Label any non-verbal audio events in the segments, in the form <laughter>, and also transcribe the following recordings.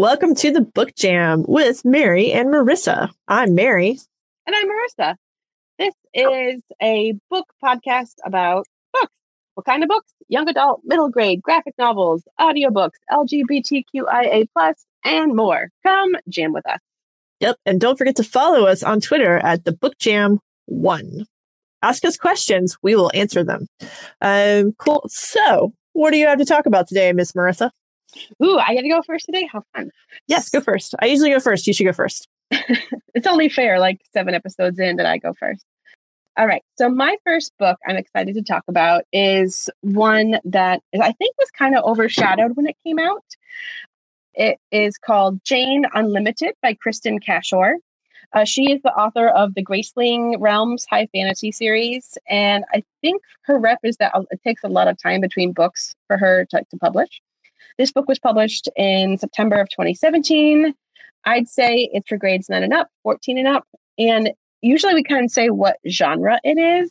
Welcome to the Book Jam with Mary and Marisa. I'm Mary. And I'm Marisa. This is a book podcast about books. What kind of books? Young adult, middle grade, graphic novels, audiobooks, LGBTQIA, and more. Come jam with us. Yep. And don't forget to follow us on Twitter at the Book Jam One. Ask us questions. We will answer them. Um, cool. So, what do you have to talk about today, Miss Marisa? Ooh, I got to go first today. How fun! Yes, go first. I usually go first. You should go first. <laughs> it's only fair, like seven episodes in, that I go first. All right. So my first book I'm excited to talk about is one that I think was kind of overshadowed when it came out. It is called Jane Unlimited by Kristin Cashore. Uh, she is the author of the Graceling Realms high fantasy series, and I think her rep is that it takes a lot of time between books for her to, to publish. This book was published in September of 2017. I'd say it's for grades 9 and up, 14 and up. And usually we kind of say what genre it is.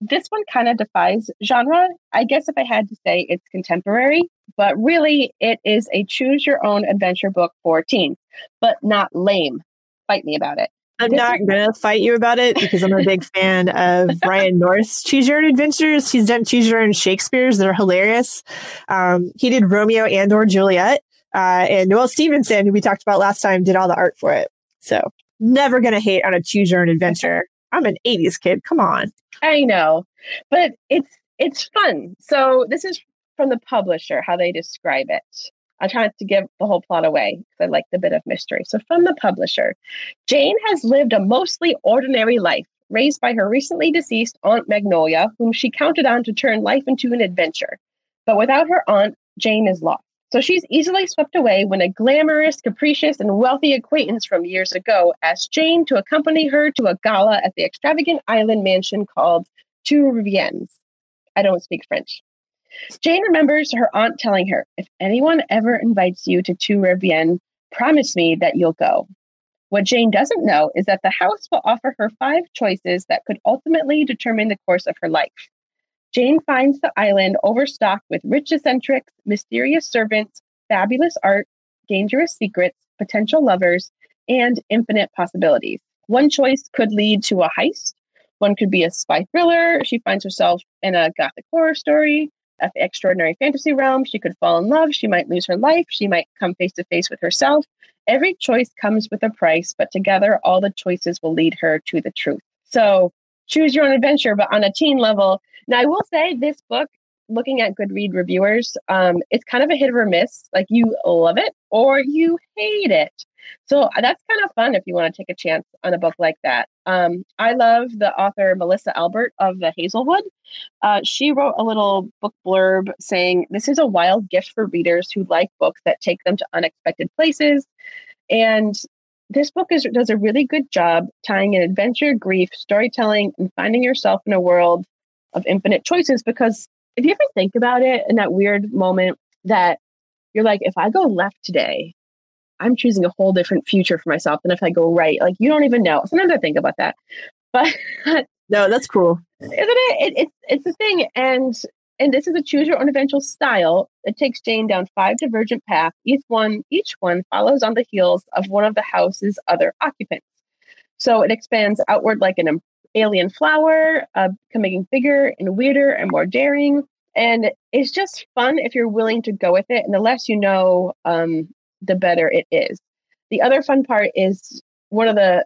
This one kind of defies genre. I guess if I had to say it's contemporary, but really it is a choose your own adventure book for teens, but not lame. Fight me about it. I'm not gonna fight you about it because I'm a big fan of <laughs> Ryan North's Choose Your Own Adventures. He's done Choose Your Own Shakespeare's; they're hilarious. Um, he did Romeo and or Juliet, uh, and Noelle Stevenson, who we talked about last time, did all the art for it. So never gonna hate on a Choose Your Own Adventure. I'm an '80s kid. Come on. I know, but it's it's fun. So this is from the publisher how they describe it. I try not to give the whole plot away because I like the bit of mystery. So, from the publisher, Jane has lived a mostly ordinary life, raised by her recently deceased Aunt Magnolia, whom she counted on to turn life into an adventure. But without her aunt, Jane is lost. So she's easily swept away when a glamorous, capricious, and wealthy acquaintance from years ago asks Jane to accompany her to a gala at the extravagant island mansion called Tu Reviens. I don't speak French. Jane remembers her aunt telling her, if anyone ever invites you to Tu Reviens, promise me that you'll go. What Jane doesn't know is that the house will offer her five choices that could ultimately determine the course of her life. Jane finds the island overstocked with rich eccentrics, mysterious servants, fabulous art, dangerous secrets, potential lovers, and infinite possibilities. One choice could lead to a heist. One could be a spy thriller. She finds herself in a gothic horror story extraordinary fantasy realm. She could fall in love. She might lose her life. She might come face to face with herself. Every choice comes with a price, but together, all the choices will lead her to the truth. So choose your own adventure, but on a teen level. Now, I will say this book, looking at Goodread reviewers, um, it's kind of a hit or miss. Like you love it or you hate it. So that's kind of fun if you want to take a chance on a book like that. Um, I love the author Melissa Albert of the Hazel Wood. Uh, she wrote a little book blurb saying, This is a wild gift for readers who like books that take them to unexpected places. And this book is, does a really good job tying in adventure, grief, storytelling, and finding yourself in a world of infinite choices. Because if you ever think about it in that weird moment that you're like, if I go left today, I'm choosing a whole different future for myself than if I go right. Like you don't even know. Sometimes I think about that, but <laughs> no, that's cool, isn't it? it it's it's a thing, and and this is a choose your own adventure style. It takes Jane down five divergent paths. Each one each one follows on the heels of one of the house's other occupants. So it expands outward like an alien flower, uh, making bigger and weirder and more daring. And it's just fun if you're willing to go with it. And the less you know, um, the better it is. The other fun part is one of the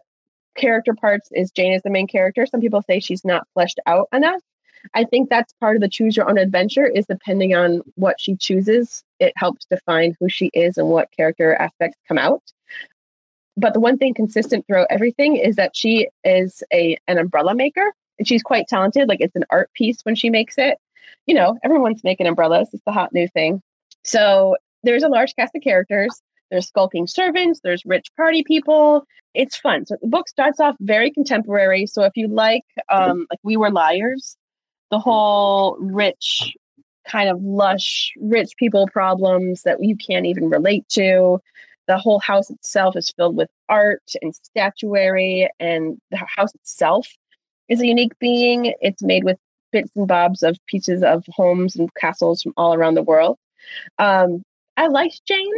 character parts is Jane is the main character. Some people say she's not fleshed out enough. I think that's part of the choose your own adventure is depending on what she chooses, it helps define who she is and what character aspects come out. But the one thing consistent throughout everything is that she is a an umbrella maker and she's quite talented. Like it's an art piece when she makes it. You know, everyone's making umbrellas. It's the hot new thing. So there's a large cast of characters. There's skulking servants, there's rich party people. It's fun. So the book starts off very contemporary. So if you like um like We Were Liars, the whole rich kind of lush rich people problems that you can't even relate to. The whole house itself is filled with art and statuary, and the house itself is a unique being. It's made with bits and bobs of pieces of homes and castles from all around the world. Um, I liked Jane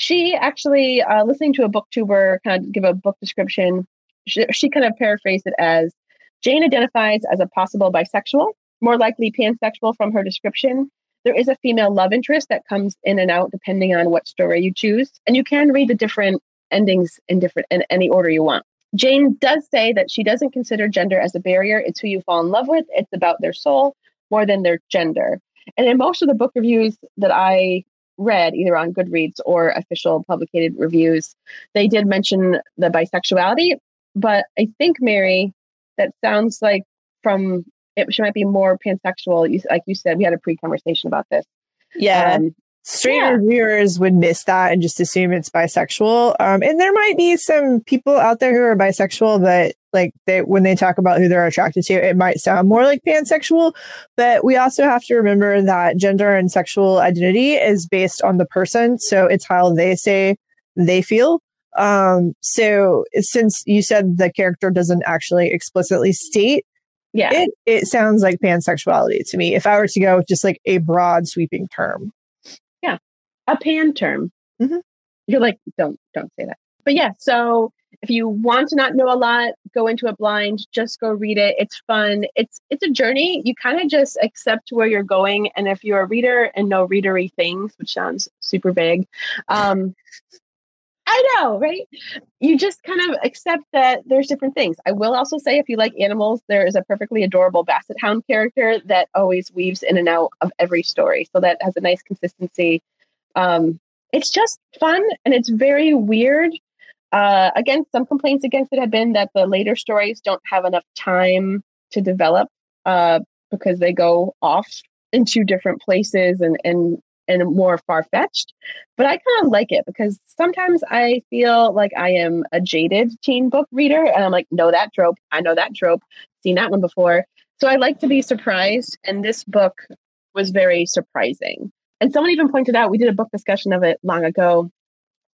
she actually, uh, listening to a booktuber kind of give a book description, she, she kind of paraphrased it as Jane identifies as a possible bisexual, more likely pansexual from her description. There is a female love interest that comes in and out depending on what story you choose, and you can read the different endings in different in any order you want. Jane does say that she doesn't consider gender as a barrier. It's who you fall in love with. It's about their soul more than their gender. And in most of the book reviews that I read, either on Goodreads or official publicated reviews, they did mention the bisexuality. But I think, Mary, that sounds like from it, she might be more pansexual. You, like you said, we had a pre conversation about this. Yeah. Um, Straight yeah. reviewers would miss that and just assume it's bisexual. Um, and there might be some people out there who are bisexual that like they when they talk about who they're attracted to, it might sound more like pansexual. But we also have to remember that gender and sexual identity is based on the person. So it's how they say they feel. Um, so since you said the character doesn't actually explicitly state yeah, it, it sounds like pansexuality to me. If I were to go with just like a broad sweeping term, yeah, a pan term. Mm-hmm. You're like, don't don't say that. But yeah, so if you want to not know a lot, go into it blind. Just go read it. It's fun. It's it's a journey. You kind of just accept where you're going, and if you're a reader and know readery things, which sounds super vague, um, I know, right? You just kind of accept that there's different things. I will also say, if you like animals, there is a perfectly adorable basset hound character that always weaves in and out of every story. So that has a nice consistency. Um, it's just fun and it's very weird. Uh, again, some complaints against it have been that the later stories don't have enough time to develop uh, because they go off into different places and, and and more far fetched. But I kind of like it because sometimes I feel like I am a jaded teen book reader and I'm like, know that trope. I know that trope. Seen that one before. So I like to be surprised. And this book was very surprising. And someone even pointed out, we did a book discussion of it long ago,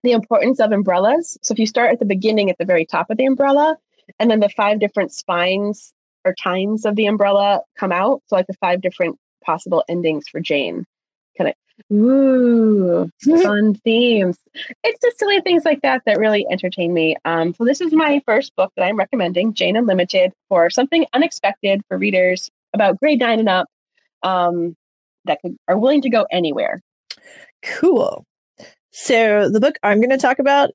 the importance of umbrellas. So if you start at the beginning, at the very top of the umbrella, and then the five different spines or tines of the umbrella come out. So like the five different possible endings for Jane. Kind of Ooh, <laughs> fun themes. It's just silly things like that that really entertain me. Um, so this is my first book that I'm recommending, Jane Unlimited, for something unexpected for readers about grade nine and up um, that could, are willing to go anywhere. Cool. So the book I'm going to talk about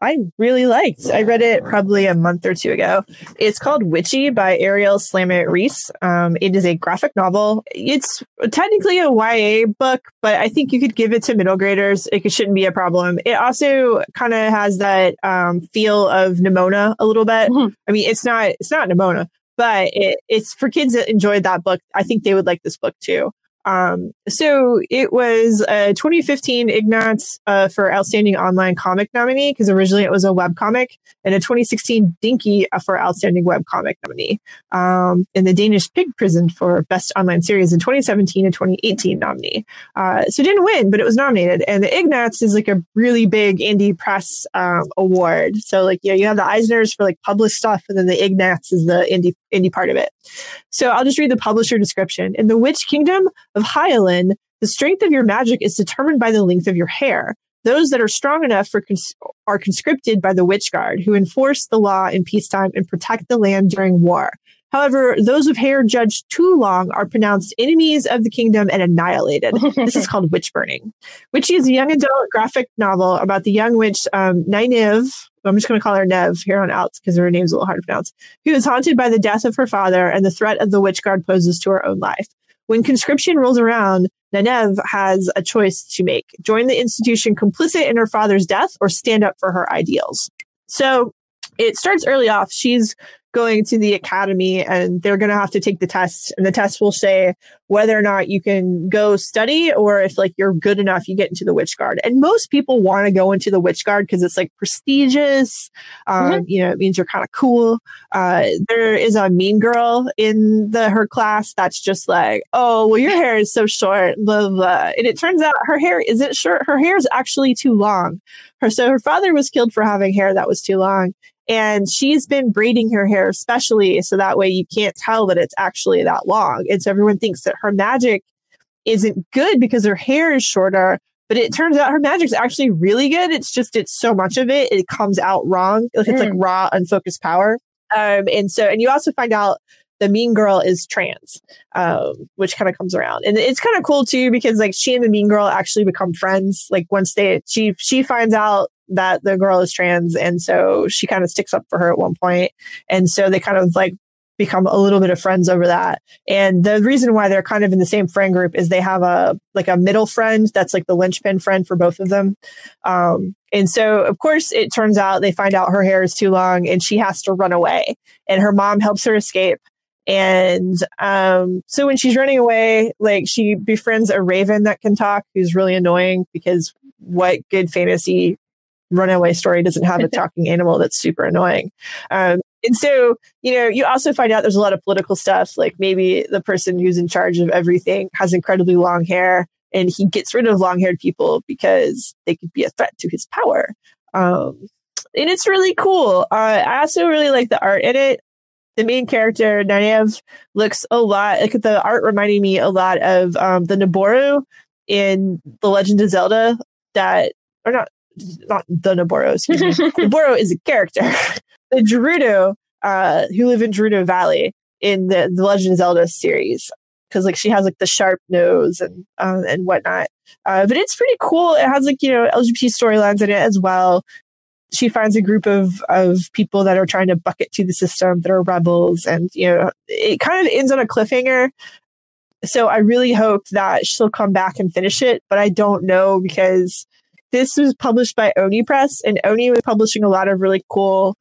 I really liked. I read it probably a month or two ago. It's called Witchy by Ariel Slamet Ries. Um, it is a graphic novel. It's technically a YA book, but I think you could give it to middle graders. It shouldn't be a problem. It also kind of has that um, feel of Nimona a little bit. Mm-hmm. <laughs> I mean, it's not it's not Nimona, but it, it's for kids that enjoyed that book. I think they would like this book too. Um, so it was a 2015 Ignatz uh, for Outstanding Online Comic nominee because originally it was a web comic, and a 2016 Dinky uh, for Outstanding Web Comic nominee. Um, and the Danish Pingprisen for Best Online Series in 2017 and 2018 nominee. Uh, so didn't win, but it was nominated. And the Ignatz is like a really big indie press um, award. So like yeah, you have the Eisners for like published stuff, and then the Ignatz is the indie indie part of it. So I'll just read the publisher description. In the Witch Kingdom of Hyalin, the strength of your magic is determined by the length of your hair. Those that are strong enough for cons- are conscripted by the Witch Guard, who enforce the law in peacetime and protect the land during war. However, those of hair judged too long are pronounced enemies of the kingdom and annihilated. this is <laughs> called witch burning. Witchy is a young adult graphic novel about the young witch um, Nyneve. I'm just going to call her Nev here on out because her name's a little hard to pronounce. Who is haunted by the death of her father and the threat of the witch guard poses to her own life. When conscription rolls around, Nyneve has a choice to make join the institution complicit in her father's death or stand up for her ideals. So it starts early off. She's going to the academy and they're going to have to take the test. And the test will say whether or not you can go study or if like you're good enough you get into the witch guard. And most people want to go into the witch guard because it's like prestigious. Um, mm-hmm. you know it means you're kind of cool. Uh, there is a mean girl in the her class that's just like oh well your hair is so short blah blah. And it turns out her hair isn't short. Her hair is actually too long. Her so her father was killed for having hair that was too long and she's been braiding her hair, especially so that way you can't tell that it's actually that long. And so everyone thinks that her magic isn't good because her hair is shorter, but it turns out her magic's actually really good. It's just it's so much of it, it comes out wrong. Like it's mm. like raw, unfocused power. Um, and so, and you also find out the mean girl is trans, um, which kind of comes around. And it's kind of cool too, because like she and the mean girl actually become friends. Like once they, she, she finds out that the girl is trans. And so she kind of sticks up for her at one point. And so they kind of like become a little bit of friends over that. And the reason why they're kind of in the same friend group is they have a like a middle friend that's like the linchpin friend for both of them. Um, and so of course it turns out they find out her hair is too long and she has to run away. And her mom helps her escape. And um, so when she's running away, like she befriends a raven that can talk, who's really annoying because what good fantasy runaway story doesn't have a <laughs> talking animal that's super annoying. Um, and so, you know, you also find out there's a lot of political stuff. Like maybe the person who's in charge of everything has incredibly long hair and he gets rid of long haired people because they could be a threat to his power. Um, and it's really cool. Uh, I also really like the art in it. The main character, Nyneve, looks a lot like the art reminding me a lot of um, the Nabooru in The Legend of Zelda that, or not, not the Nabooru, excuse me. <laughs> Is a character. <laughs> the Gerudo, uh, who live in Gerudo Valley in the, the Legend of Zelda series. Cause like she has like the sharp nose and, um, and whatnot. Uh, but it's pretty cool. It has like, you know, LGBT storylines in it as well. She finds a group of, of people that are trying to bucket to the system that are rebels. And, you know, it kind of ends on a cliffhanger. So I really hope that she'll come back and finish it, but I don't know because this was published by Oni Press and Oni was publishing a lot of really cool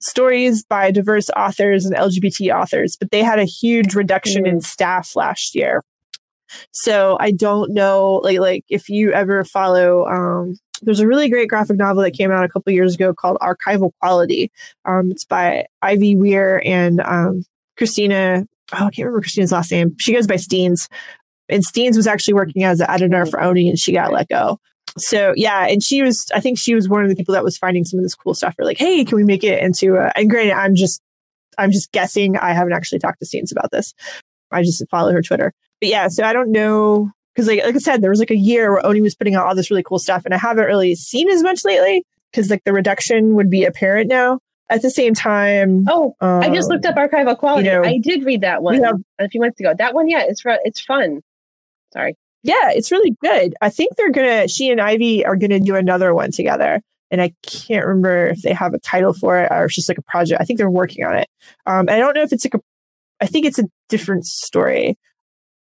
stories by diverse authors and LGBT authors, but they had a huge reduction mm. in staff last year. So I don't know, like, like if you ever follow, um, there's a really great graphic novel that came out a couple years ago called Archival Quality. Um, it's by Ivy Weir and um, Christina. Oh, I can't remember Christina's last name. She goes by Steenz. And Steenz was actually working as an editor for Oni and she got let go so yeah, and she was, I think she was one of the people that was finding some of this cool stuff. For like, hey, can we make it into? A, and granted, I'm just, I'm just guessing. I haven't actually talked to Steenz about this. I just follow her Twitter. But yeah, so I don't know because like like I said, there was like a year where Oni was putting out all this really cool stuff, and I haven't really seen as much lately because like the reduction would be apparent now. At the same time, oh, um, I just looked up archival quality. You know, I did read that one have, a few months ago. That one, yeah, it's it's fun. Sorry. Yeah, it's really good. I think they're gonna. She and Ivy are gonna do another one together, and I can't remember if they have a title for it or it's just like a project. I think they're working on it. Um, I don't know if it's like a. I think it's a different story,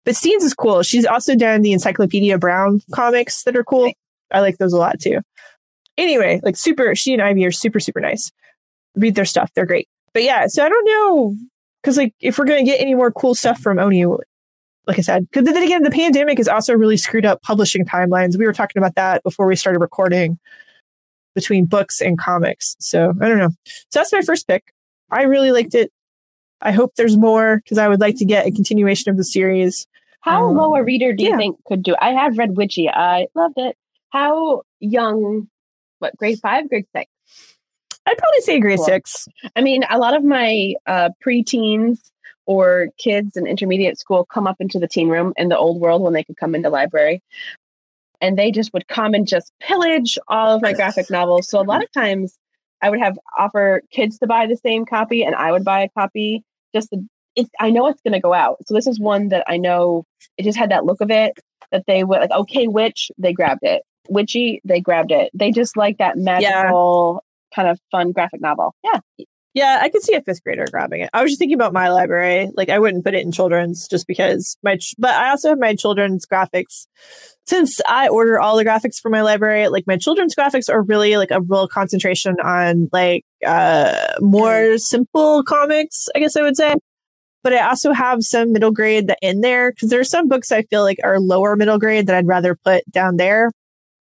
but Steenz is cool. She's also done the Encyclopedia Brown comics that are cool. I like those a lot too. Anyway, like super. She and Ivy are super super nice. Read their stuff; they're great. But yeah, so I don't know because like if we're gonna get any more cool stuff from Oni, like I said, because then again, the pandemic has also really screwed up publishing timelines. We were talking about that before we started recording between books and comics. So I don't know. So that's my first pick. I really liked it. I hope there's more because I would like to get a continuation of the series. How um, low a reader do you yeah. think could do? I have read Witchy. I loved it. How young? What grade five, grade six? I'd probably say grade cool. six. I mean, a lot of my uh, preteens or kids in intermediate school come up into the teen room in the old world when they could come into library. And they just would come and just pillage all of my graphic novels. So a lot of times i would have offer kids to buy the same copy and i would buy a copy just to, it's, i know it's going to go out. So this is one that i know it just had that look of it that they would like okay witch they grabbed it. Witchy they grabbed it. They just like that magical yeah. kind of fun graphic novel. Yeah yeah, I could see a fifth grader grabbing it. I was just thinking about my library. Like, I wouldn't put it in children's just because my, ch- but I also have my children's graphics. Since I order all the graphics for my library, like my children's graphics are really like a real concentration on like, uh, more simple comics, I guess I would say. But I also have some middle grade that in there because there are some books I feel like are lower middle grade that I'd rather put down there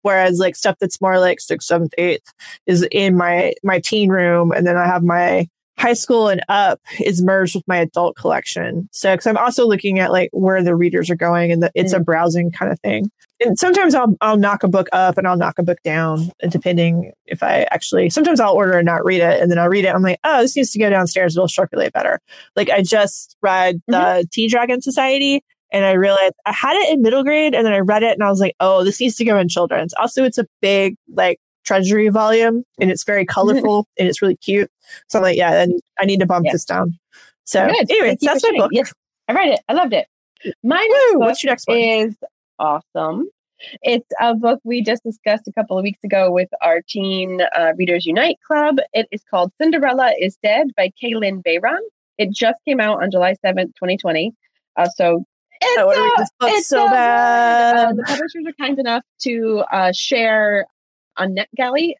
Whereas like stuff that's more like sixth, seventh, eighth is in my my teen room, and then I have my high school and up is merged with my adult collection. So, because I'm also looking at like where the readers are going, and the, it's mm. a browsing kind of thing. And sometimes I'll I'll knock a book up and I'll knock a book down, depending if I actually. Sometimes I'll order and not read it, and then I'll read it. I'm like, oh, this needs to go downstairs. It'll circulate better. Like I just read the mm-hmm. Tea Dragon Society, And I realized I had it in middle grade and then I read it and I was like, oh, this needs to go in children's. Also, it's a big, like, treasury volume and it's very colorful and it's really cute. So I'm like, yeah, I need, I need to bump this down. So, Good. anyway, that's my sharing. book. Yes, I read it. I loved it. My Woo, next book what's your next one? is awesome. It's a book we just discussed a couple of weeks ago with our Teen uh, Readers Unite Club. It is called Cinderella is Dead by Kalynn Bayron. It just came out on July 7th, 2020. Uh, so I want to read this book so good. bad. The publishers are kind enough to uh, share on NetGalley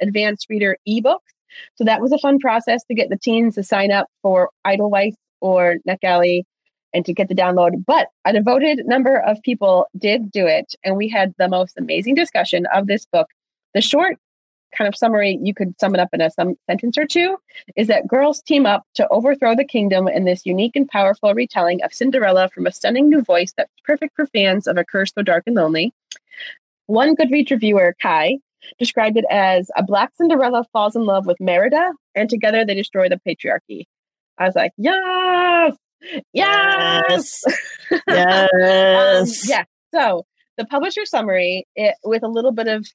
advanced reader ebooks. So that was a fun process to get the teens to sign up for Edelweiss or NetGalley and to get the download. But a devoted number of people did do it. And we had the most amazing discussion of this book. The short kind of summary, you could sum it up in a some sentence or two, is that girls team up to overthrow the kingdom in this unique and powerful retelling of Cinderella from a stunning new voice that's perfect for fans of A Curse So Dark and Lonely. One Goodreads reviewer, Kai, described it as a black Cinderella falls in love with Merida, and together they destroy the patriarchy. I was like, yes, yes, Yes. <laughs> Um, yeah. So the publisher summary, it, with a little bit of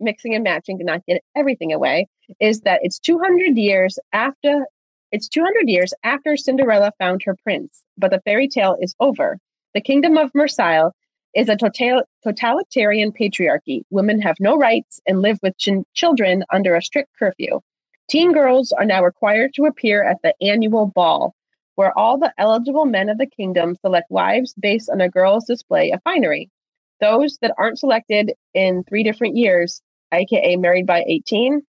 mixing and matching to not get everything away, is that it's 200 years after it's 200 years after Cinderella found her prince, but the fairy tale is over. The kingdom of Mersailles is a total, totalitarian patriarchy. Women have no rights and live with ch- children under a strict curfew. Teen girls are now required to appear at the annual ball, where all the eligible men of the kingdom select wives based on a girl's display of finery. Those that aren't selected in three different years, aka married by 18,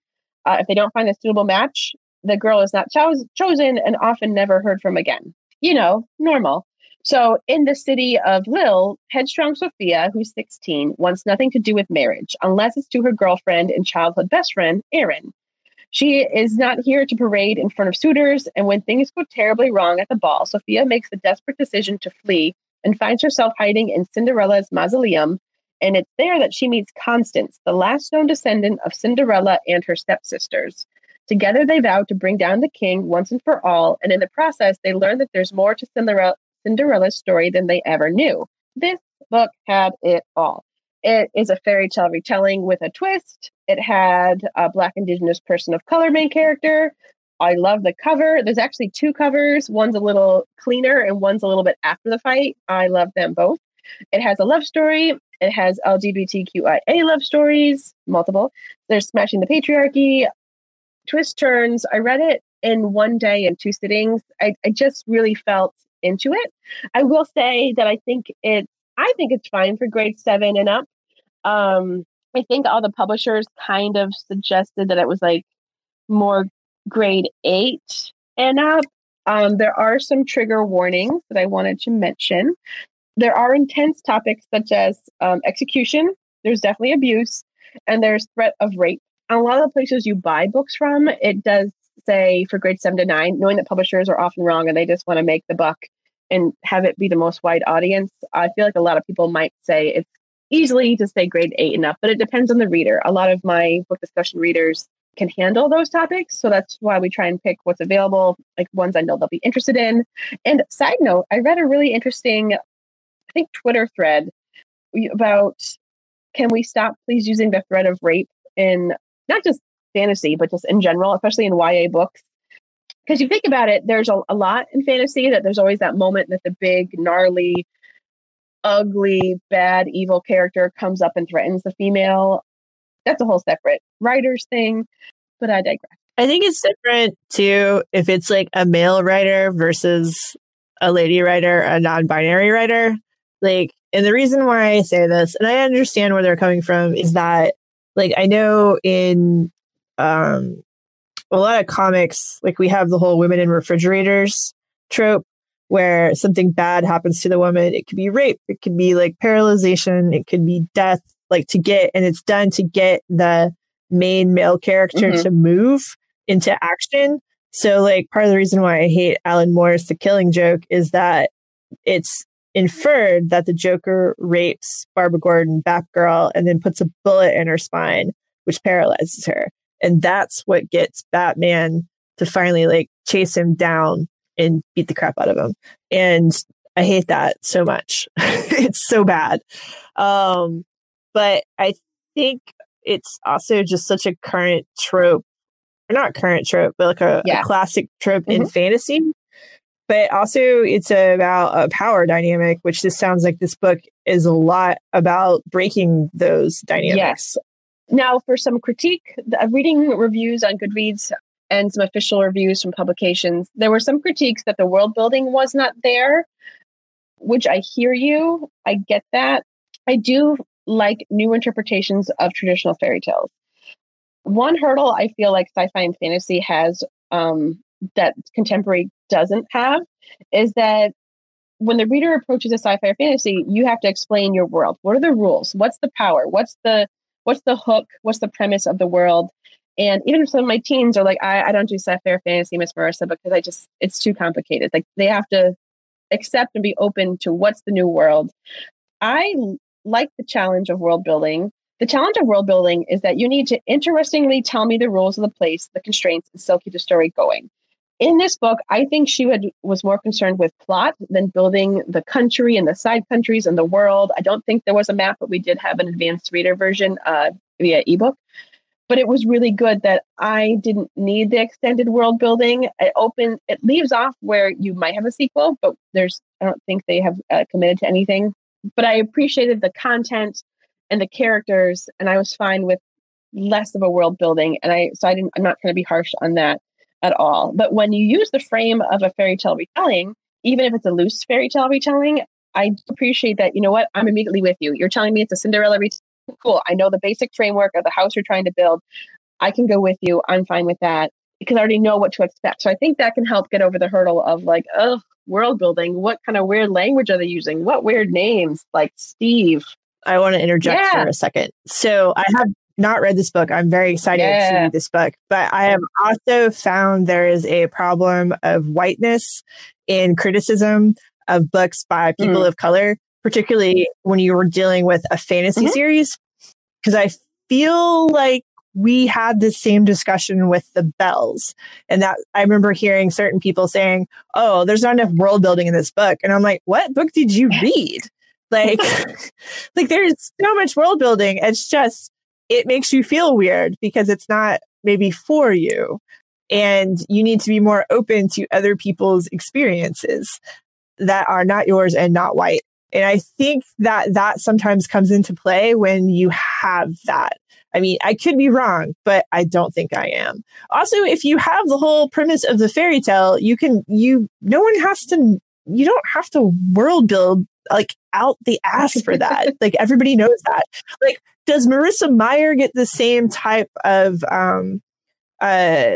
uh, if they don't find a suitable match, the girl is not cho- chosen and often never heard from again. You know, normal. So, in the city of Lille, headstrong Sophia, who's 16, wants nothing to do with marriage unless it's to her girlfriend and childhood best friend, Erin. She is not here to parade in front of suitors, and when things go terribly wrong at the ball, Sophia makes the desperate decision to flee and finds herself hiding in Cinderella's mausoleum. And it's there that she meets Constance, the last known descendant of Cinderella and her stepsisters. Together, they vow to bring down the king once and for all, and in the process, they learn that there's more to Cinderella, Cinderella's story than they ever knew. This book had it all. It is a fairy tale retelling with a twist. It had a Black Indigenous person of color main character. I love the cover. There's actually two covers. One's a little cleaner and one's a little bit after the fight. I love them both. It has a love story. It has LGBTQIA love stories, multiple. There's smashing the patriarchy, twist turns. I read it in one day in two sittings. I, I just really felt into it. I will say that I think it I think it's fine for grade seven and up. Um, I think all the publishers kind of suggested that it was like more grade eight and up. Um, there are some trigger warnings that I wanted to mention. There are intense topics such as um, execution, there's definitely abuse, and there's threat of rape. A lot of the places you buy books from, it does say for grade seven to nine, knowing that publishers are often wrong and they just want to make the buck and have it be the most wide audience. I feel like a lot of people might say it's easily to say grade eight and up, but it depends on the reader. A lot of my book discussion readers can handle those topics. So that's why we try and pick what's available, like ones I know they'll be interested in. And side note, I read a really interesting, I think, Twitter thread about can we stop please using the threat of rape in not just fantasy, but just in general, especially in YA books. Because you think about it, there's a, a lot in fantasy that there's always that moment that the big, gnarly, ugly, bad, evil character comes up and threatens the female. That's a whole separate writer's thing, but I digress. I think it's different too if it's like a male writer versus a lady writer, a non binary writer. Like, and the reason why I say this, and I understand where they're coming from, is that like I know in um a lot of comics, like we have the whole women in refrigerators trope where something bad happens to the woman. It could be rape, it could be like paralyzation, it could be death, like to get, and it's done to get the main male character Mhm. to move into action. So, like, part of the reason why I hate Alan Moore's The Killing Joke is that it's inferred that the Joker rapes Barbara Gordon, Batgirl, and then puts a bullet in her spine, which paralyzes her. And that's what gets Batman to finally like chase him down and beat the crap out of him. And I hate that so much. <laughs> it's so bad. Um, but I think it's also just such a current trope, or not current trope, but like a, yeah. a classic trope mm-hmm. in fantasy. But also, it's about a power dynamic, which this sounds like this book is a lot about breaking those dynamics. Yes. Now, for some critique, reading reviews on Goodreads and some official reviews from publications, there were some critiques that the world building was not there, which I hear you. I get that. I do like new interpretations of traditional fairy tales. One hurdle I feel like sci fi and fantasy has um, that contemporary doesn't have is that when the reader approaches a sci-fi or fantasy, you have to explain your world. What are the rules? What's the power? What's the what's the hook? What's the premise of the world? And even some of my teens are like, I, I don't do sci-fi or fantasy, Miss Marisa, because I just it's too complicated. Like they have to accept and be open to what's the new world. I like the challenge of world building. The challenge of world building is that you need to interestingly tell me the rules of the place, the constraints, and still keep the story going in this book, I think she would, was more concerned with plot than building the country and the side countries and the world. I don't think there was a map, but we did have an advanced reader version uh, via ebook. But it was really good that I didn't need the extended world building. It open it leaves off where you might have a sequel, but there's I don't think they have uh, committed to anything. But I appreciated the content and the characters, and I was fine with less of a world building. And I so I didn't. I'm not going to be harsh on that at all. But when you use the frame of a fairy tale retelling, even if it's a loose fairy tale retelling, I appreciate that. You know what? I'm immediately with you. You're telling me it's a Cinderella retelling. Cool. I know the basic framework of the house you're trying to build. I can go with you. I'm fine with that because I already know what to expect. So I think that can help get over the hurdle of like, oh, world building. What kind of weird language are they using? What weird names? Like Steve. I want to interject yeah. for a second. So I have not read this book. I'm very excited yeah. to read this book, but I have also found there is a problem of whiteness in criticism of books by people mm. of color, particularly when you were dealing with a fantasy mm-hmm. series. Because I feel like we had the same discussion with the Belles and that i remember hearing certain people saying oh there's not enough world building in this book and i'm like what book did you <laughs> read like <laughs> like there's so much world building it's just it makes you feel weird because it's not maybe for you. And you need to be more open to other people's experiences that are not yours and not white. And I think that that sometimes comes into play when you have that. I mean, I could be wrong, but I don't think I am. Also, if you have the whole premise of the fairy tale, you can, you, no one has to, you don't have to world build like out the ass for that. <laughs> like everybody knows that. Like, does Marissa Meyer get the same type of um uh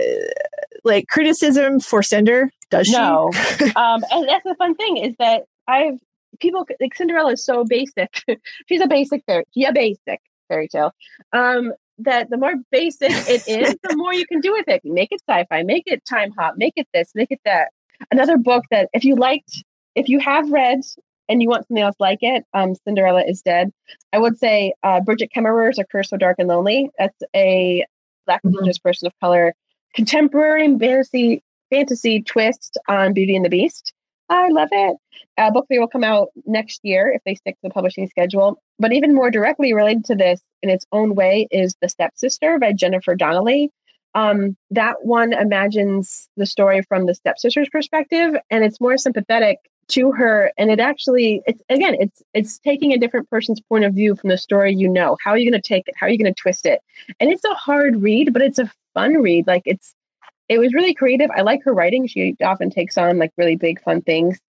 like criticism for Cinder? Does she? No. <laughs> um and that's the fun thing is that I've people like Cinderella is so basic. <laughs> She's a basic fairy yeah, basic fairy tale. Um that the more basic it <laughs> is, the more you can do with it. Make it sci-fi, make it time hop, make it this, make it that. Another book that if you liked if you have read and you want something else like it, um, Cinderella is Dead. I would say uh, Brigid Kemmerer's A Curse So Dark and Lonely. That's a Black mm-hmm. Indigenous person of color contemporary fantasy fantasy twist on Beauty and the Beast. I love it. Uh, book three will come out next year if they stick to the publishing schedule. But even more directly related to this in its own way is The Stepsister by Jennifer Donnelly. Um, that one imagines the story from the stepsister's perspective, and it's more sympathetic to her and it actually it's again it's it's taking a different person's point of view from the story you know. How are you going to take it? How are you going to twist it? And it's a hard read but it's a fun read. Like it's it was really creative. I like her writing. She often takes on like really big fun things.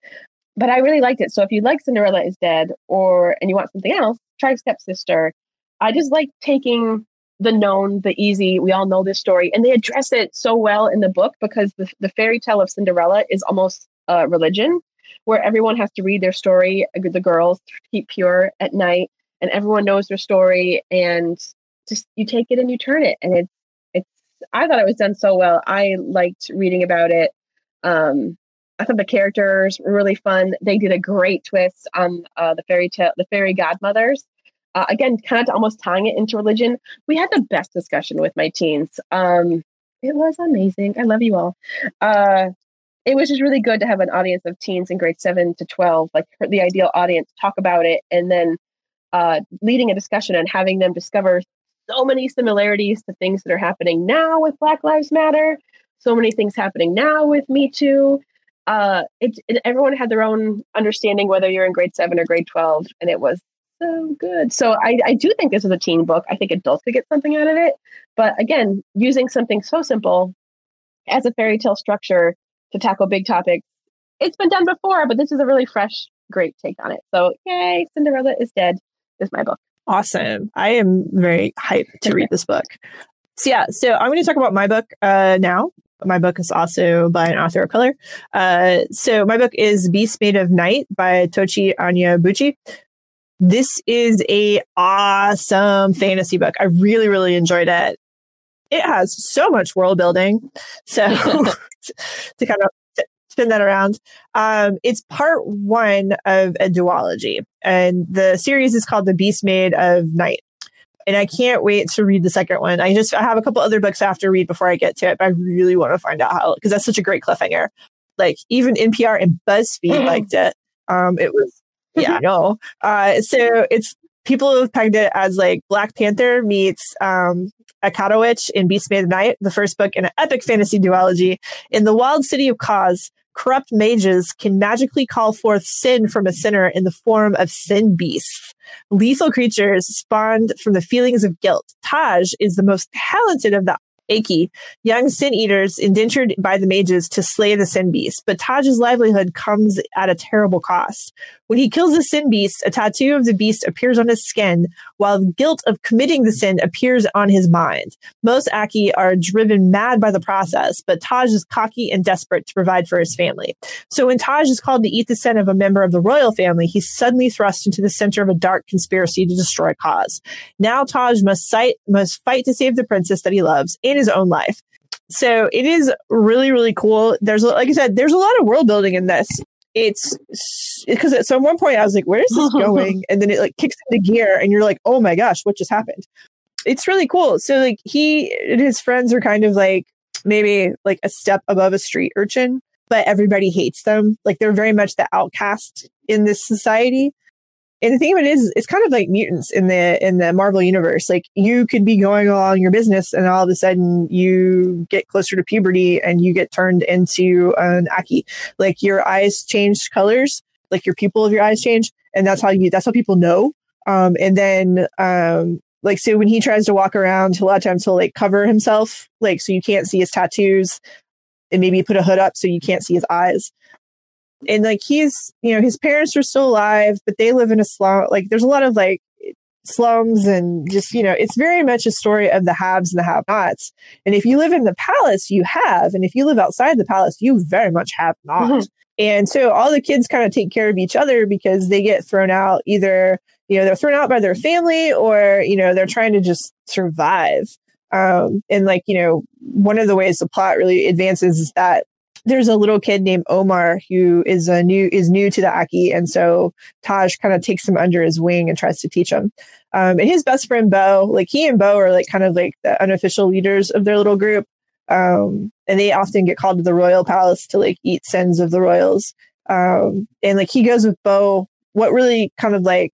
But i really liked it. So if you like cinderella is dead or and you want something else try stepsister. I just like taking the known the easy. We all know this story. And they address it so well in the book because the, the fairy tale of cinderella is almost a religion where everyone has to read their story, uh, the girls keep pure at night, and everyone knows their story, and just you take it and you turn it, and it's it's. I thought it was done so well. I liked reading about it. Um, I thought the characters were really fun. They did a great twist on uh, the fairy tale, the fairy godmothers. Uh, again, kind of almost tying it into religion. We had the best discussion with my teens. Um, it was amazing. I love you all. Uh, it was just really good to have an audience of teens in grade seven to 12, like the ideal audience, talk about it and then uh, leading a discussion and having them discover so many similarities to things that are happening now with Black Lives Matter, so many things happening now with Me Too. Uh, it, it, everyone had their own understanding, whether you're in grade seven or grade 12, and it was so good. So I, I do think this is a teen book. I think adults could get something out of it. But again, using something so simple as a fairy tale structure to tackle big topics. It's been done before, but this is a really fresh, great take on it. So, yay, Cinderella is Dead is my book. Awesome. I am very hyped to read this book. So, yeah, so I'm going to talk about my book uh, now. My book is also by an author of color. Uh, so, my book is Beast Made of Night by Tochi Anya Onyebuchi. This is a awesome fantasy book. I really, really enjoyed it it has so much world building. So <laughs> <laughs> to kind of spin that around, um, it's part one of a duology, and the series is called The Beast Made of Night. And I can't wait to read the second one. I just I have a couple other books I have to read before I get to it, but I really want to find out how because that's such a great cliffhanger. Like even NPR and BuzzFeed liked it. Um, it was yeah, no. Uh, so it's people have pegged it as like Black Panther meets um, Akata Witch in Beast Made of Night, the first book in an epic fantasy duology. In the wild city of Kos, corrupt mages can magically call forth sin from a sinner in the form of sin beasts. Lethal creatures spawned from the feelings of guilt. Taj is the most talented of the Aki, young sin eaters indentured by the mages to slay the sin beast, but Taj's livelihood comes at a terrible cost. When he kills the sin beast, a tattoo of the beast appears on his skin, while the guilt of committing the sin appears on his mind. Most Aki are driven mad by the process, but Taj is cocky and desperate to provide for his family. So when Taj is called to eat the sin of a member of the royal family, he's suddenly thrust into the center of a dark conspiracy to destroy Kos. Now Taj must, sight, must fight to save the princess that he loves and his own life. So it is really, really cool. There's, like I said, there's a lot of world building in this it's because at some one point I was like, where is this <laughs> going? And then it like kicks into gear and you're like, oh my gosh, what just happened? It's really cool. So like he and his friends are kind of like maybe like a step above a street urchin, but everybody hates them. Like they're very much the outcast in this society and the thing of it is it's kind of like mutants in the in the marvel universe. Like you could be going along your business and all of a sudden you get closer to puberty and you get turned into an aki. Like your eyes change colors like your pupil of your eyes change and that's how you that's how people know. Um and then um like so when he tries to walk around a lot of times he'll like cover himself like so you can't see his tattoos. And maybe put a hood up so you can't see his eyes and like he's you know his parents are still alive but they live in a slum like there's a lot of like slums and just you know it's very much a story of the haves and the have nots and if you live in the palace you have and if you live outside the palace you very much have not. Mm-hmm. and so all the kids kind of take care of each other because they get thrown out either you know they're thrown out by their family or you know they're trying to just survive. Um, and like you know one of the ways the plot really advances is that there's a little kid named Omar who is a new is new to the Aki, and so Taj kind of takes him under his wing and tries to teach him. Um, and his best friend Bo, like he and Bo are like kind of like the unofficial leaders of their little group, um, and they often get called to the royal palace to like eat sins of the royals. Um, and like he goes with Bo. What really kind of like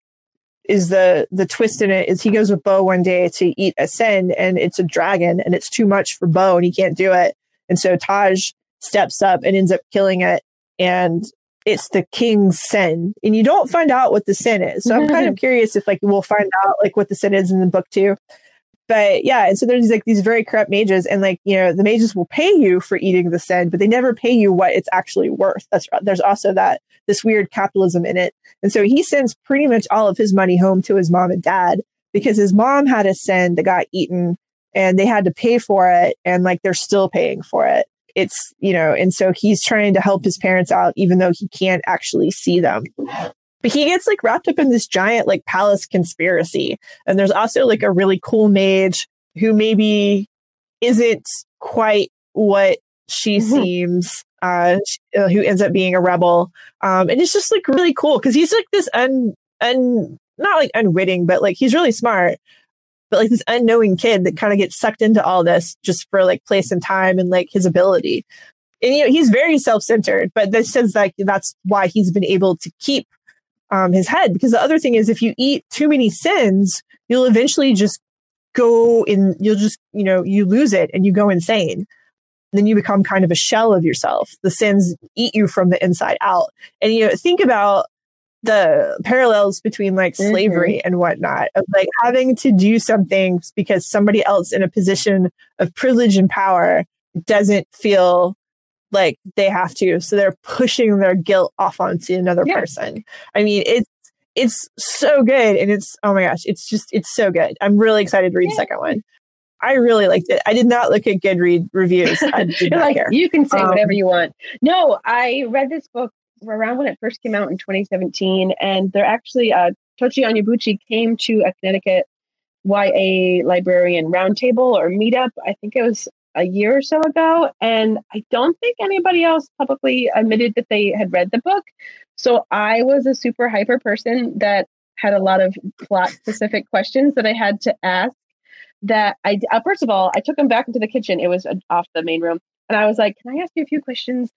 is the the twist in it is he goes with Bo one day to eat a sin, and it's a dragon, and it's too much for Bo, and he can't do it. And so Taj steps up and ends up killing it. And it's the king's sin. And you don't find out what the sin is. So I'm kind of <laughs> curious if like we'll find out like what the sin is in the book too. But yeah, and so there's like these very corrupt mages, and like you know, the mages will pay you for eating the sin, but they never pay you what it's actually worth. That's there's also that this weird capitalism in it. And so he sends pretty much all of his money home to his mom and dad because his mom had a sin that got eaten and they had to pay for it and like they're still paying for it it's, you know, and so he's trying to help his parents out, even though he can't actually see them. But he gets like wrapped up in this giant like palace conspiracy. And there's also like a really cool mage who maybe isn't quite what she mm-hmm. seems, uh, uh, who ends up being a rebel. Um, and it's just like really cool because he's like this un, un, not like unwitting, but like he's really smart but like this unknowing kid that kind of gets sucked into all this just for like place and time and like his ability. and you know, he's very self-centered, but this says like that's why he's been able to keep um, his head. Because the other thing is, if you eat too many sins, you'll eventually just go in. You'll just you know you lose it and you go insane. Then you become kind of a shell of yourself. The sins eat you from the inside out. And you know, think about the parallels between like mm-hmm. slavery mm-hmm. and whatnot of like having to do something because somebody else in a position of privilege and power doesn't feel like they have to so they're pushing their guilt off onto another yeah. person i mean it's it's so good and it's oh my gosh it's just it's so good i'm really excited to read yeah. the second one i really liked it i did not look at good read reviews i did <laughs> not like, care you can say um, whatever you want no i read this book around when it first came out in 2017 and they're actually uh tochi onyebuchi came to a connecticut YA librarian roundtable or meetup. I think it was a year or so ago. And I don't think anybody else publicly admitted that they had read the book. So I was a super hyper person that had a lot of plot specific questions that I had to ask. That I, uh, first of all, I took them back into the kitchen. It was uh, off the main room. And I was like, Can I ask you a few questions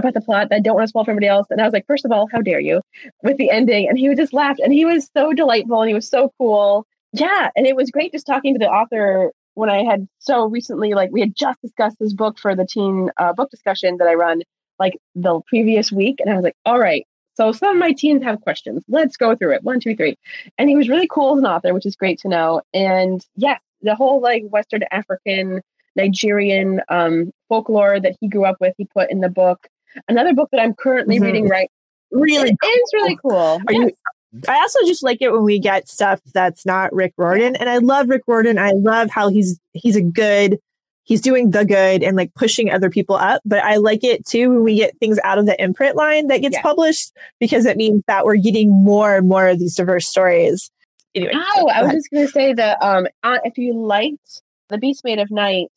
about the plot that I don't want to spoil for anybody else? And I was like, First of all, how dare you with the ending? And he would just laughed and he was so delightful and he was so cool. Yeah. And it was great just talking to the author when I had so recently, like we had just discussed this book for the teen uh, book discussion that I run like the previous week. And I was like, all right, so some of my teens have questions. Let's go through it. One, two, three. And he was really cool as an author, which is great to know. And yes, the whole like Western African, Nigerian um, folklore that he grew up with, he put in the book. Another book that I'm currently mm-hmm. reading right really cool. is really cool. Yes. you I also just like it when we get stuff that's not Rick Riordan. And I love Rick Riordan. I love how he's he's a good he's doing the good and like pushing other people up. But I like it too when we get things out of the imprint line that gets yeah. published because it means that we're getting more and more of these diverse stories. Anyway, oh, I was just gonna say that um uh, if you liked The Beast Made of Night,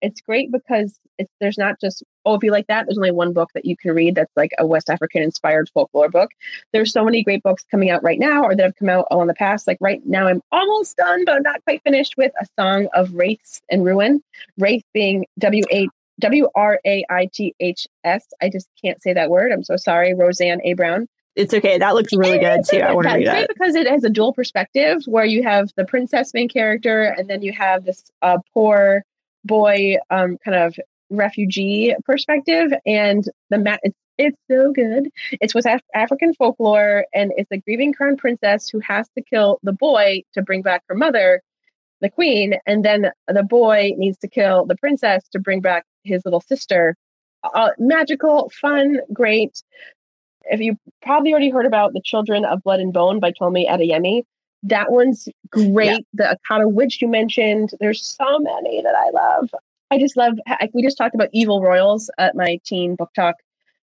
it's great because it's there's not just oh if you like that there's only one book that you can read that's like a west african inspired folklore book. There's so many great books coming out right now or that have come out all in the past. Like right now i'm almost done but I'm not quite finished with a song of wraiths and ruin. Wraith being w-a w-r-a-i-t-h-s i just can't say that word. I'm so sorry roseanne a. Brown. It's okay. That looks really good too. I want to read that. because it has a dual perspective where you have the princess main character and then you have this uh, poor boy um, kind of refugee perspective and the mat it's, it's so good. It's with Af- african folklore and it's a grieving crown princess who has to kill the boy to bring back her mother the queen and then the boy needs to kill the princess to bring back his little sister. Uh, magical fun great if you probably already heard about the children of blood and bone by tomi adeyemi. That one's great. Yeah. the akata witch you mentioned. There's so many that i love I just love. We just talked about evil royals at my teen book talk.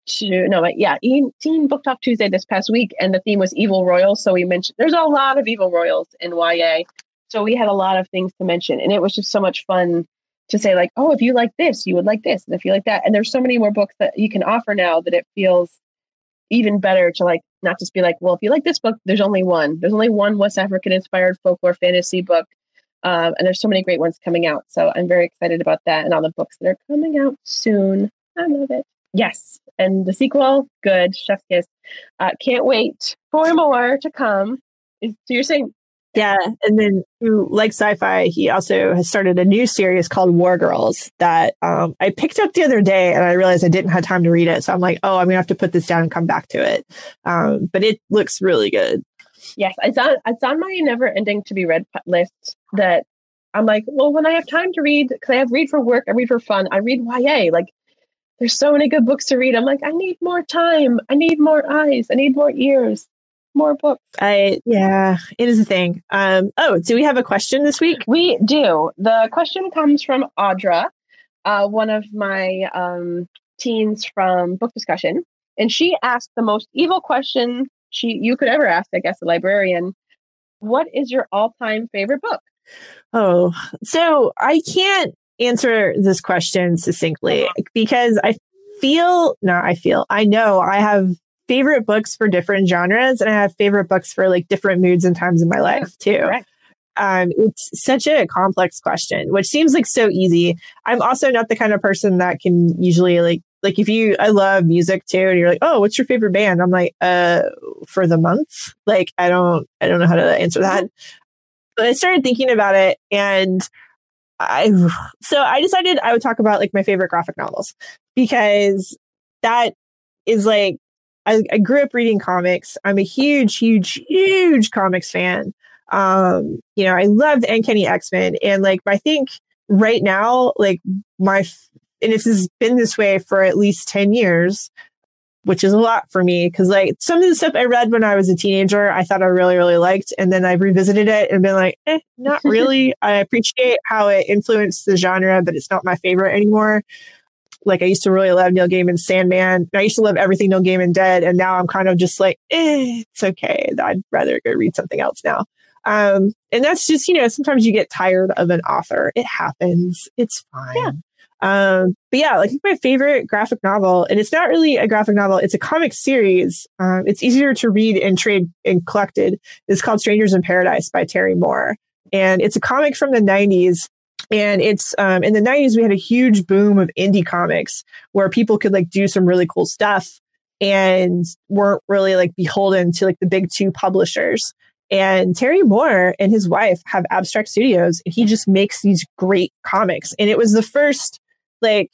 To, no, yeah, teen book talk Tuesday this past week, and the theme was evil royals. So we mentioned there's a lot of evil royals in YA. So we had a lot of things to mention, and it was just so much fun to say like, oh, if you like this, you would like this, and if you like that, and there's so many more books that you can offer now that it feels even better to like not just be like, well, if you like this book, there's only one. There's only one West African inspired folklore fantasy book um, and there's so many great ones coming out. So I'm very excited about that and all the books that are coming out soon. I love it. Yes. And the sequel, good. Chef's kiss. Uh, can't wait for more to come. So you're saying yeah, and then like sci-fi, he also has started a new series called War Girls that um, I picked up the other day, and I realized I didn't have time to read it. So I'm like, oh, I'm gonna have to put this down and come back to it. Um, but it looks really good. Yes, it's on it's on my never ending to be read list. That I'm like, well, when I have time to read, because I have read for work, I read for fun, I read YA. Like, there's so many good books to read. I'm like, I need more time. I need more eyes. I need more ears. More books. I yeah, it is a thing. Um. Oh, do we have a question this week? We do. The question comes from Audra, uh, one of my um teens from book discussion, and she asked the most evil question she you could ever ask, I guess, a librarian, what is your all-time favorite book? Oh, so I can't answer this question succinctly uh-huh. because I feel no, I feel I know I have favorite books for different genres and I have favorite books for like different moods and times in my life too. Um, it's such a complex question, which seems like so easy. I'm also not the kind of person that can usually like like if you I love music too, and you're like, oh, what's your favorite band? I'm like, uh, for the month. Like I don't I don't know how to answer that. But I started thinking about it, and I so I decided I would talk about like my favorite graphic novels because that is like I, I grew up reading comics. I'm a huge, huge, huge comics fan. Um, you know, I loved Uncanny X Men, and like I think right now, like my and this has been this way for at least ten years, which is a lot for me because like some of the stuff I read when I was a teenager, I thought I really, really liked, and then I've revisited it and been like, eh, not <laughs> really. I appreciate how it influenced the genre, but it's not my favorite anymore. Like I used to really love Neil Gaiman's Sandman. I used to love everything Neil Gaiman did, and now I'm kind of just like, eh, it's okay. I'd rather go read something else now. Um, and that's just, you know, sometimes you get tired of an author. It happens. It's fine. Yeah. Um, but yeah, like my favorite graphic novel, and it's not really a graphic novel, it's a comic series. Um, it's easier to read and trade and collected. It's called Strangers in Paradise by Terry Moore. And it's a comic from the 90s. And it's um, in the 90s, we had a huge boom of indie comics where people could like do some really cool stuff and weren't really like beholden to like the big two publishers. And Terry Moore and his wife have Abstract Studios, and he just makes these great comics. And it was the first like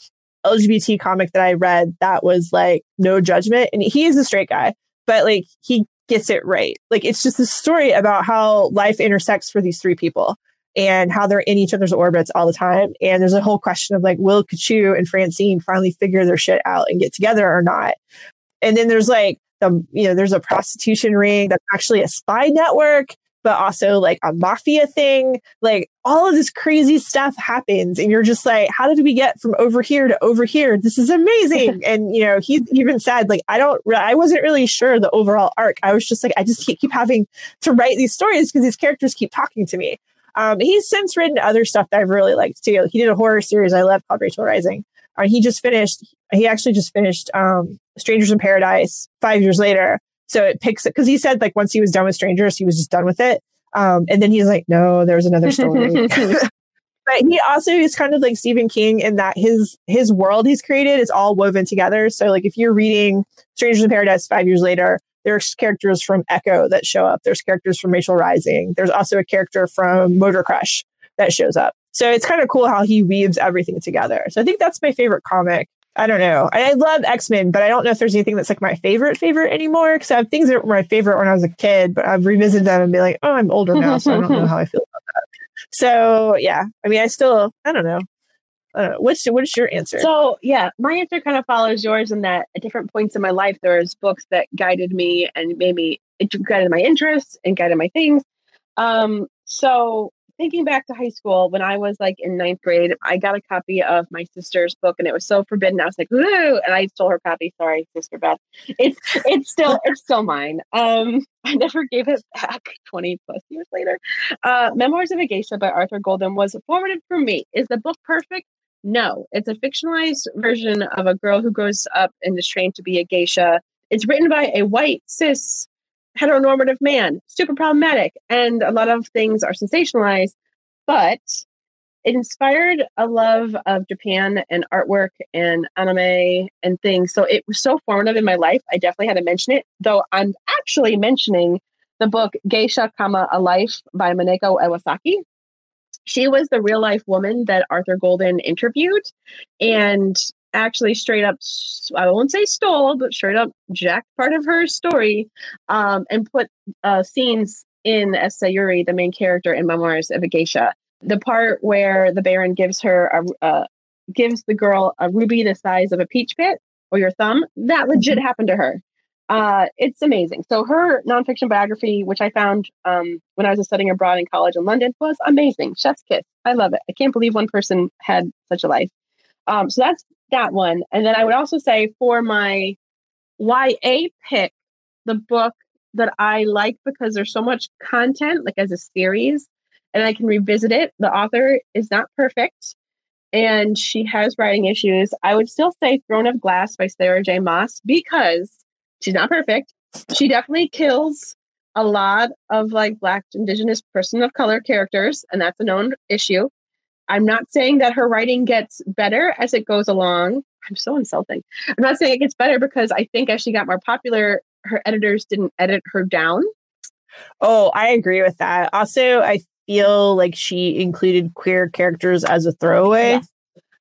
LGBT comic that I read that was like no judgment. And he is a straight guy, but like he gets it right. Like it's just a story about how life intersects for these three people and how they're in each other's orbits all the time. And there's a whole question of like, will Katchoo and Francine finally figure their shit out and get together or not? And then there's like the you know there's a prostitution ring that's actually a spy network but also like a mafia thing. Like all of this crazy stuff happens and you're just like how did we get from over here to over here? This is amazing. <laughs> And you know he even said like i don't i wasn't really sure the overall arc. I was just like i just keep, keep having to write these stories because these characters keep talking to me. Um, he's since written other stuff that i've really liked too. He did a horror series i love called rachel rising. And uh, he just finished he actually just finished um, Strangers in Paradise five years later. So it picks it because he said like once he was done with Strangers, he was just done with it. Um, and then he's like, no, there's another story. <laughs> <laughs> but he also is kind of like Stephen King in that his his world he's created is all woven together. So like if you're reading Strangers in Paradise five years later, there's characters from Echo that show up. There's characters from Rachel Rising. There's also a character from Motor Crush that shows up. So it's kind of cool how he weaves everything together. So I think that's my favorite comic. I don't know. I, I love X Men, but I don't know if there's anything that's like my favorite favorite anymore. Because I have things that were my favorite when I was a kid, but I've revisited them and be like, oh, I'm older now, so I don't know how I feel about that. So yeah, I mean, I still, I don't know. I don't know. What's what's your answer? So yeah, my answer kind of follows yours in that at different points in my life, there's books that guided me and made me it guided my interests and guided my things. Um, so thinking back to high school when I was like in ninth grade, I got a copy of my sister's book and it was so forbidden. I was like, ooh, and I stole her copy. Sorry, sister Beth. It's it's still <laughs> it's still mine. Um, <laughs> I never gave it back <laughs> 20 plus years later. Uh, Memoirs of a Geisha by Arthur Golden was formative for me. Is the book perfect? No, it's a fictionalized version of a girl who grows up and is trained to be a geisha. It's written by a white cis heteronormative man, super problematic, and a lot of things are sensationalized, but it inspired a love of Japan and artwork and anime and things. So it was so formative in my life. I definitely had to mention it, though I'm actually mentioning the book Geisha, Kama, A Life by Mineko Iwasaki. She was the real life woman that Arthur Golden interviewed. And actually straight up i won't say stole but straight up jacked part of her story um, and put uh, scenes in as sayuri the main character in memoirs of a geisha. The part where the baron gives her a uh, gives the girl a ruby the size of a peach pit or your thumb that legit mm-hmm. happened to her. Uh, it's amazing. So her nonfiction biography which i found um, when i was studying abroad in college in london was amazing. Chef's kiss. I love it. I can't believe one person had such a life. Um, so that's that one. And then I would also say for my YA pick, the book that I like because there's so much content, like as a series, and I can revisit it. The author is not perfect and she has writing issues. I would still say Throne of Glass by Sarah J. Maas because she's not perfect. She definitely kills a lot of like black indigenous person of color characters and that's a known issue i'm not saying that her writing gets better as it goes along i'm so insulting i'm not saying it gets better because i think as she got more popular her editors didn't edit her down oh i agree with that also i feel like she included queer characters as a throwaway yes.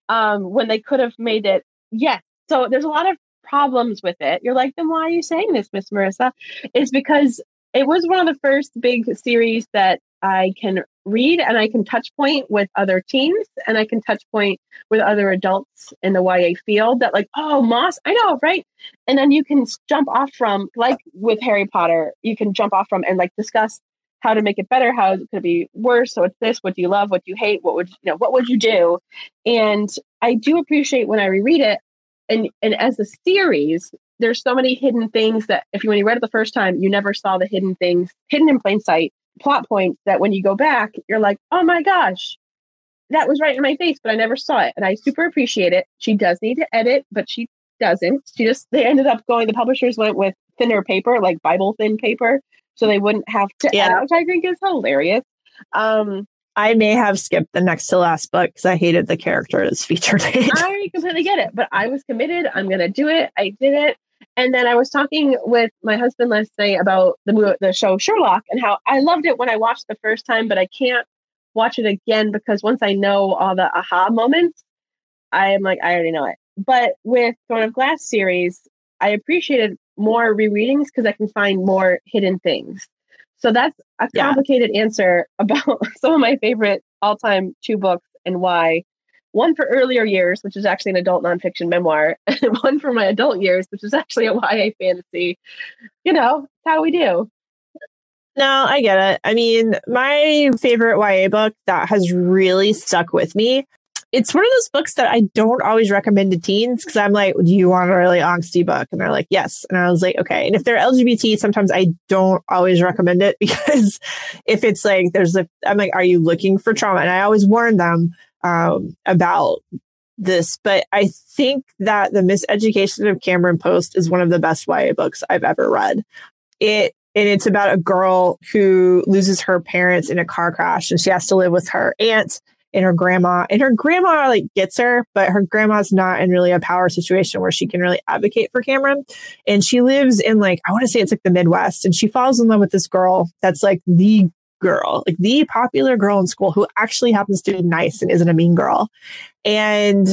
um when they could have made it yes so there's a lot of problems with it. You're like, then why are you saying this, Miss Marisa? It's because it was one of the first big series that I can read and I can touch point with other teens and I can touch point with other adults in the YA field that like, oh, Maas, I know, right? And then you can jump off from, like with Harry Potter, you can jump off from and like discuss how to make it better, how it could be worse. So it's this, what do you love, what do you hate, what would you know, what would you do? And I do appreciate when I reread it, and and as a series there's so many hidden things that if you when you read it the first time you never saw the hidden things hidden in plain sight plot points that when you go back you're like oh my gosh that was right in my face but i never saw it and i super appreciate it she does need to edit but she doesn't she just they ended up going the publishers went with thinner paper like bible thin paper so they wouldn't have to yeah. edit which i think is hilarious um I may have skipped the next to last book because I hated the character that's featured in. I completely get it, but I was committed. I'm going to do it. I did it. And then I was talking with my husband last night about the the show Sherlock and how I loved it when I watched the first time, but I can't watch it again because once I know all the aha moments, I am like I already know it. But with Throne of Glass series, I appreciated more rereadings because I can find more hidden things. So that's a complicated yeah. answer <laughs> about some of my favorite all time two books and why. One for earlier years, which is actually an adult nonfiction memoir, <laughs> and one for my adult years, which is actually a YA fantasy. You know, how we do. No, I get it. I mean, my favorite YA book that has really stuck with me it's one of those books that I don't always recommend to teens because I'm like, do you want a really angsty book? And they're like, yes. And I was like, okay. And if they're LGBT, sometimes I don't always recommend it <laughs> because if it's like, there's a, I'm like, are you looking for trauma? And I always warn them um, about this, but I think that The Miseducation of Cameron Post is one of the best YA books I've ever read. It and it's about a girl who loses her parents in a car crash and she has to live with her aunt and her grandma and her grandma like gets her but her grandma's not in really a power situation where she can really advocate for cameron and she lives in like i want to say it's like the midwest and she falls in love with this girl that's like the girl like the popular girl in school who actually happens to be nice and isn't a mean girl and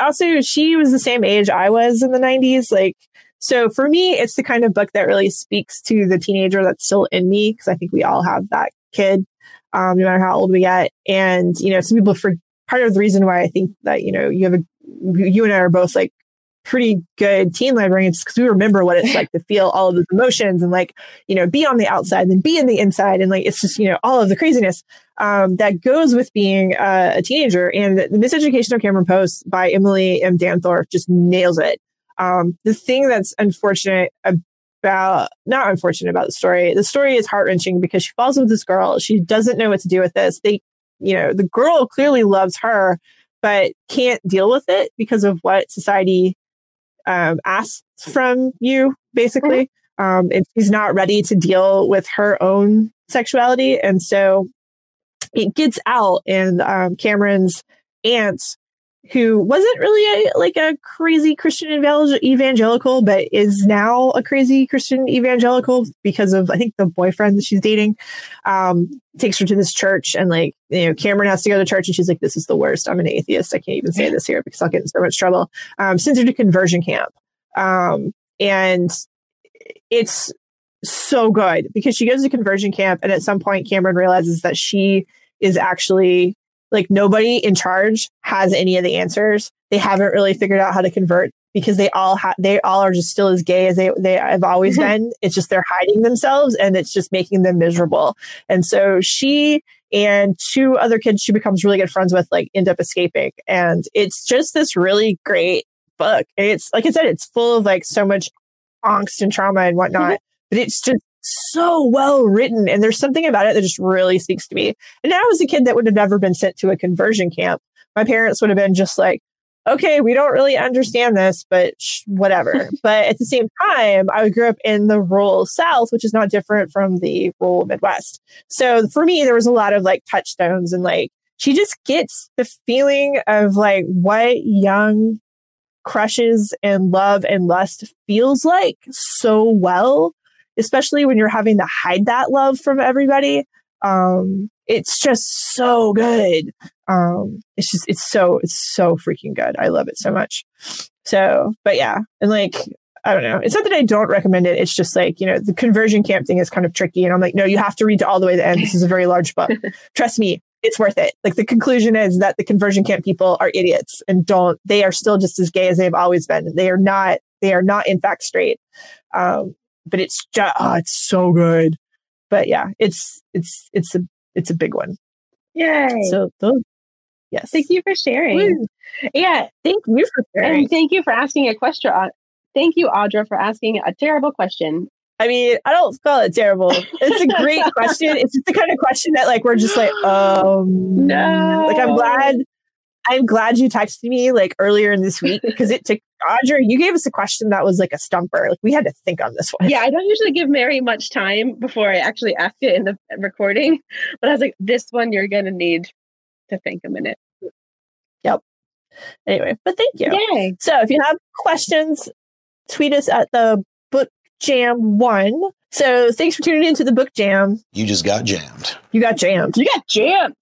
also she was the same age i was in the 90s like so for me it's the kind of book that really speaks to the teenager that's still in me because i think we all have that kid um, no matter how old we get. And, you know, some people for part of the reason why I think that, you know, you have a, you and I are both like pretty good teen librarians because we remember what it's <laughs> like to feel all of those emotions and like, you know, be on the outside and be in the inside. And like, it's just, you know, all of the craziness um, that goes with being uh, a teenager. And the Miseducation of Cameron Post by Emily M. Danforth just nails it. Um, the thing that's unfortunate about not unfortunate about the story. The story is heart wrenching because she falls with this girl. She doesn't know what to do with this. They, you know, the girl clearly loves her, but can't deal with it because of what society um, asks from you, basically. Mm-hmm. And she's not ready to deal with her own sexuality. And so it gets out, and um, Cameron's aunt who wasn't really a, like a crazy Christian evangelical, but is now a crazy Christian evangelical because of, I think, the boyfriend that she's dating, um, takes her to this church. And like, you know, Cameron has to go to church and she's like, this is the worst. I'm an atheist. I can't even say this here because I'll get in so much trouble. Um, sends her to conversion camp. Um, and it's so good because she goes to conversion camp. And at some point, Cameron realizes that she is actually like nobody in charge has any of the answers. They haven't really figured out how to convert because they all have they all are just still as gay as they they have always <laughs> been. It's just they're hiding themselves and it's just making them miserable. And so she and two other kids she becomes really good friends with like end up escaping. And it's just this really great book. And it's like I said, it's full of like so much angst and trauma and whatnot. Mm-hmm. but it's just so well written. And there's something about it that just really speaks to me. And I was a kid that would have never been sent to a conversion camp. My parents would have been just like, okay, we don't really understand this, but sh- whatever. <laughs> but at the same time, I grew up in the rural South, which is not different from the rural Midwest. So for me, there was a lot of like touchstones and like she just gets the feeling of like what young crushes and love and lust feels like so well, especially when you're having to hide that love from everybody. Um, it's just so good. Um, it's just, it's so, it's so freaking good. I love it so much. So, but yeah. And like, I don't know. It's not that I don't recommend it. It's just like, you know, the conversion camp thing is kind of tricky. And I'm like, no, you have to read to all the way to the end. This is a very large book. <laughs> Trust me, it's worth it. Like the conclusion is that the conversion camp people are idiots and don't, they are still just as gay as they've always been. They are not, they are not in fact straight. Um, but it's just, oh, it's so good. But yeah, it's, it's, it's a, it's a big one. Yay. So those, yes. Thank you for sharing. Woo. Yeah. Thank you for sharing. And thank you for asking a question. Thank you, Audra, for asking a terrible question. I mean, I don't call it terrible. It's a great <laughs> question. It's just the kind of question that like we're just like, um no. Like I'm glad I'm glad you texted me like earlier in this week <laughs> because it took Audra, you gave us a question that was like a stumper. Like we had to think on this one. Yeah, I don't usually give Mary much time before I actually ask it in the recording. But I was like, this one you're gonna need to think a minute. Yep. Anyway, but thank you. Yay. So if you have questions, tweet us at the book jam one. So thanks for tuning into the book jam. You just got jammed. You got jammed. You got jammed.